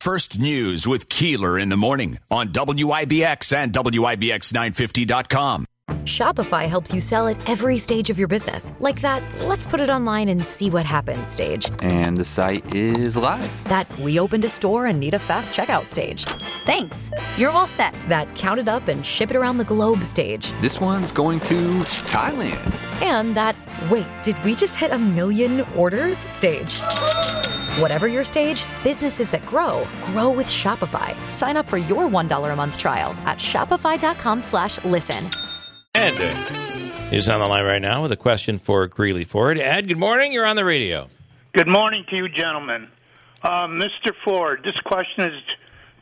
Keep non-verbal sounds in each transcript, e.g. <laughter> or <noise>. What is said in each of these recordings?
First News with Keeler in the morning on WIBX and WIBX950.com. Shopify helps you sell at every stage of your business. Like that, let's put it online and see what happens stage. And the site is live. That we opened a store and need a fast checkout stage. Thanks. You're all set. That count it up and ship it around the globe stage. This one's going to Thailand. And that, wait, did we just hit a million orders stage? Whatever your stage, businesses that grow, grow with Shopify. Sign up for your $1 a month trial at shopify.com slash listen. Ed is on the line right now with a question for Greeley Ford. Ed, good morning. You're on the radio. Good morning to you, gentlemen. Uh, Mr. Ford, this question is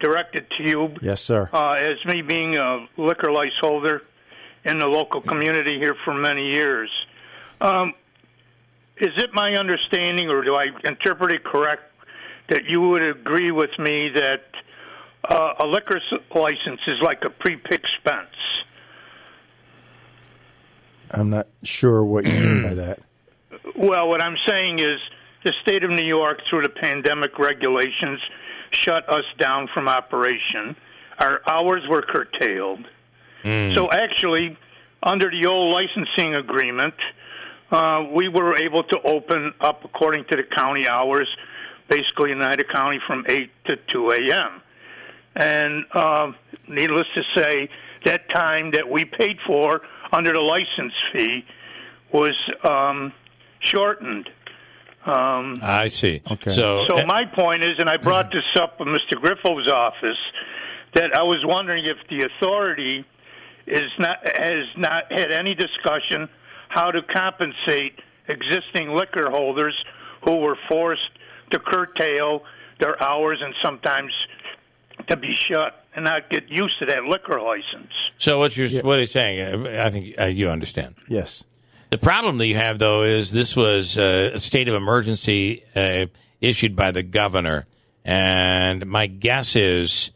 directed to you. Yes, sir. Uh, as me being a liquor license holder in the local community here for many years, um, is it my understanding, or do I interpret it correct, that you would agree with me that uh, a liquor license is like a pre-pick expense? I'm not sure what you mean by that. <clears throat> Well, what I'm saying is the state of New York, through the pandemic regulations, shut us down from operation. Our hours were curtailed. Mm. So, actually, under the old licensing agreement, uh, we were able to open up according to the county hours, basically in Oneida County from 8 to 2 a.m. And uh, needless to say, that time that we paid for under the license fee was um, shortened. Um, I see. Okay. So, so uh, my point is, and I brought this up in Mr. Griffo's office, that I was wondering if the authority is not has not had any discussion how to compensate existing liquor holders who were forced to curtail their hours and sometimes to be shut and not get used to that liquor license. So what you're yeah. what he's saying, uh, I think uh, you understand. Yes. The problem that you have though is this was uh, a state of emergency uh, issued by the governor, and my guess is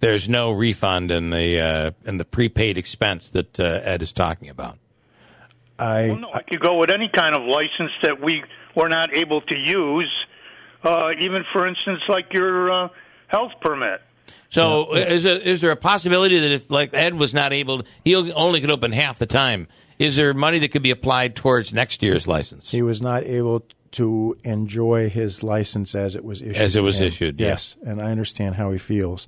there's no refund in the uh, in the prepaid expense that uh, Ed is talking about. I, well, no, I could go with any kind of license that we were not able to use, even for instance, like your health permit. So yeah. is, there, is there a possibility that if like Ed was not able, he only could open half the time? Is there money that could be applied towards next year's license? He was not able to enjoy his license as it was issued. As it was issued, yes, and I understand how he feels.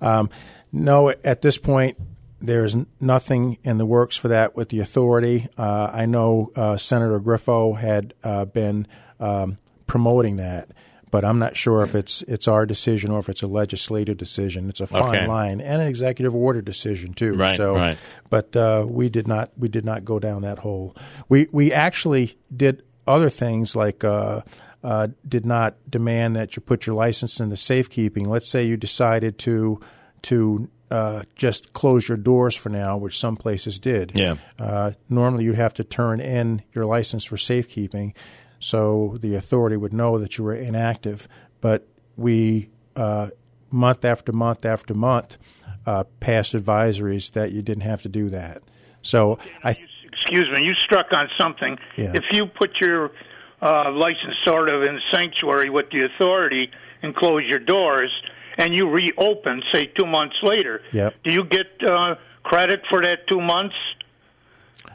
Um, no, at this point, there's nothing in the works for that with the authority. Uh, I know uh, Senator Griffo had uh, been um, promoting that but I'm not sure if it's it's our decision or if it's a legislative decision. It's a fine okay. line and an executive order decision too. Right. So, right. but uh, we did not we did not go down that hole. We we actually did other things like. Uh, uh, did not demand that you put your license in the safekeeping. Let's say you decided to to uh, just close your doors for now, which some places did. Yeah. Uh, normally, you'd have to turn in your license for safekeeping so the authority would know that you were inactive. But we, uh, month after month after month, uh, passed advisories that you didn't have to do that. So I. Excuse me, you struck on something. Yeah. If you put your uh, license sort of in sanctuary with the authority and close your doors, and you reopen, say two months later, yep. do you get uh, credit for that two months?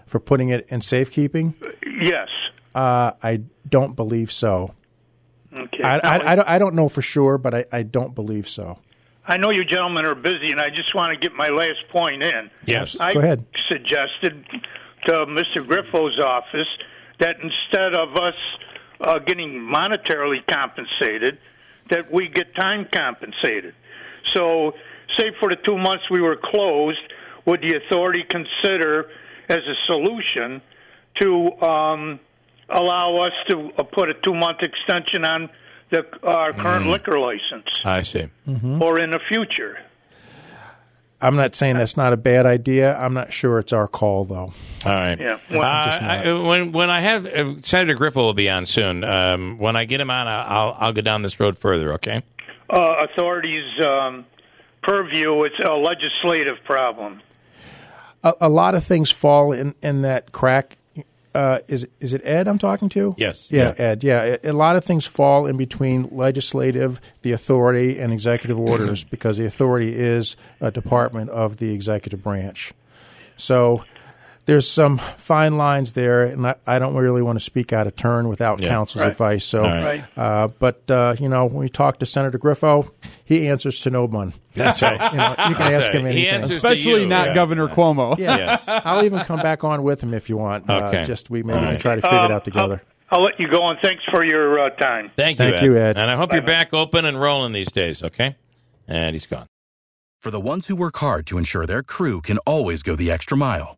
For putting it in safekeeping? Yes. Uh, I don't believe so. Okay. I, I, I, don't, I don't know for sure, but I, I don't believe so. I know you gentlemen are busy, and I just want to get my last point in. Yes. I Go ahead. suggested to Mr. Griffo's office that instead of us uh, getting monetarily compensated, that we get time compensated. So, say for the two months we were closed, would the authority consider as a solution to um, allow us to uh, put a two month extension on the uh, current mm. liquor license. I see. Mm-hmm. Or in the future. I'm not saying that's not a bad idea. I'm not sure it's our call, though. All right. Yeah. Well, uh, I, when when I have uh, Senator Griffo will be on soon. Um, when I get him on, I'll I'll go down this road further. Okay. Uh, authorities' um, purview. It's a legislative problem. A, a, lot of things fall in in that crack uh, is is it Ed I'm talking to? Yes. Yeah, Ed. Yeah, a, a lot of things fall in between legislative, the authority, and executive <clears throat> orders because the authority is a department of the executive branch. So there's some fine lines there, and I, I don't really want to speak out of turn without Yeah. counsel's Right. advice. So, Right. uh, but uh, you know, when we talk to Senator Griffo, he answers to no one. That's right. You know, you can ask him He anything. answers to Especially you. not Yeah. Governor Cuomo. Yeah. Yes. I'll even come back on with him if you want. Okay. Uh, just we maybe All can try to figure it Um, out together. I'll, I'll let you go, and thanks for your uh, time. Thank you, Thank Ed. you, Ed. And I hope you're Bye-bye. back open and rolling these days, okay? And he's gone. For the ones who work hard to ensure their crew can always go the extra mile,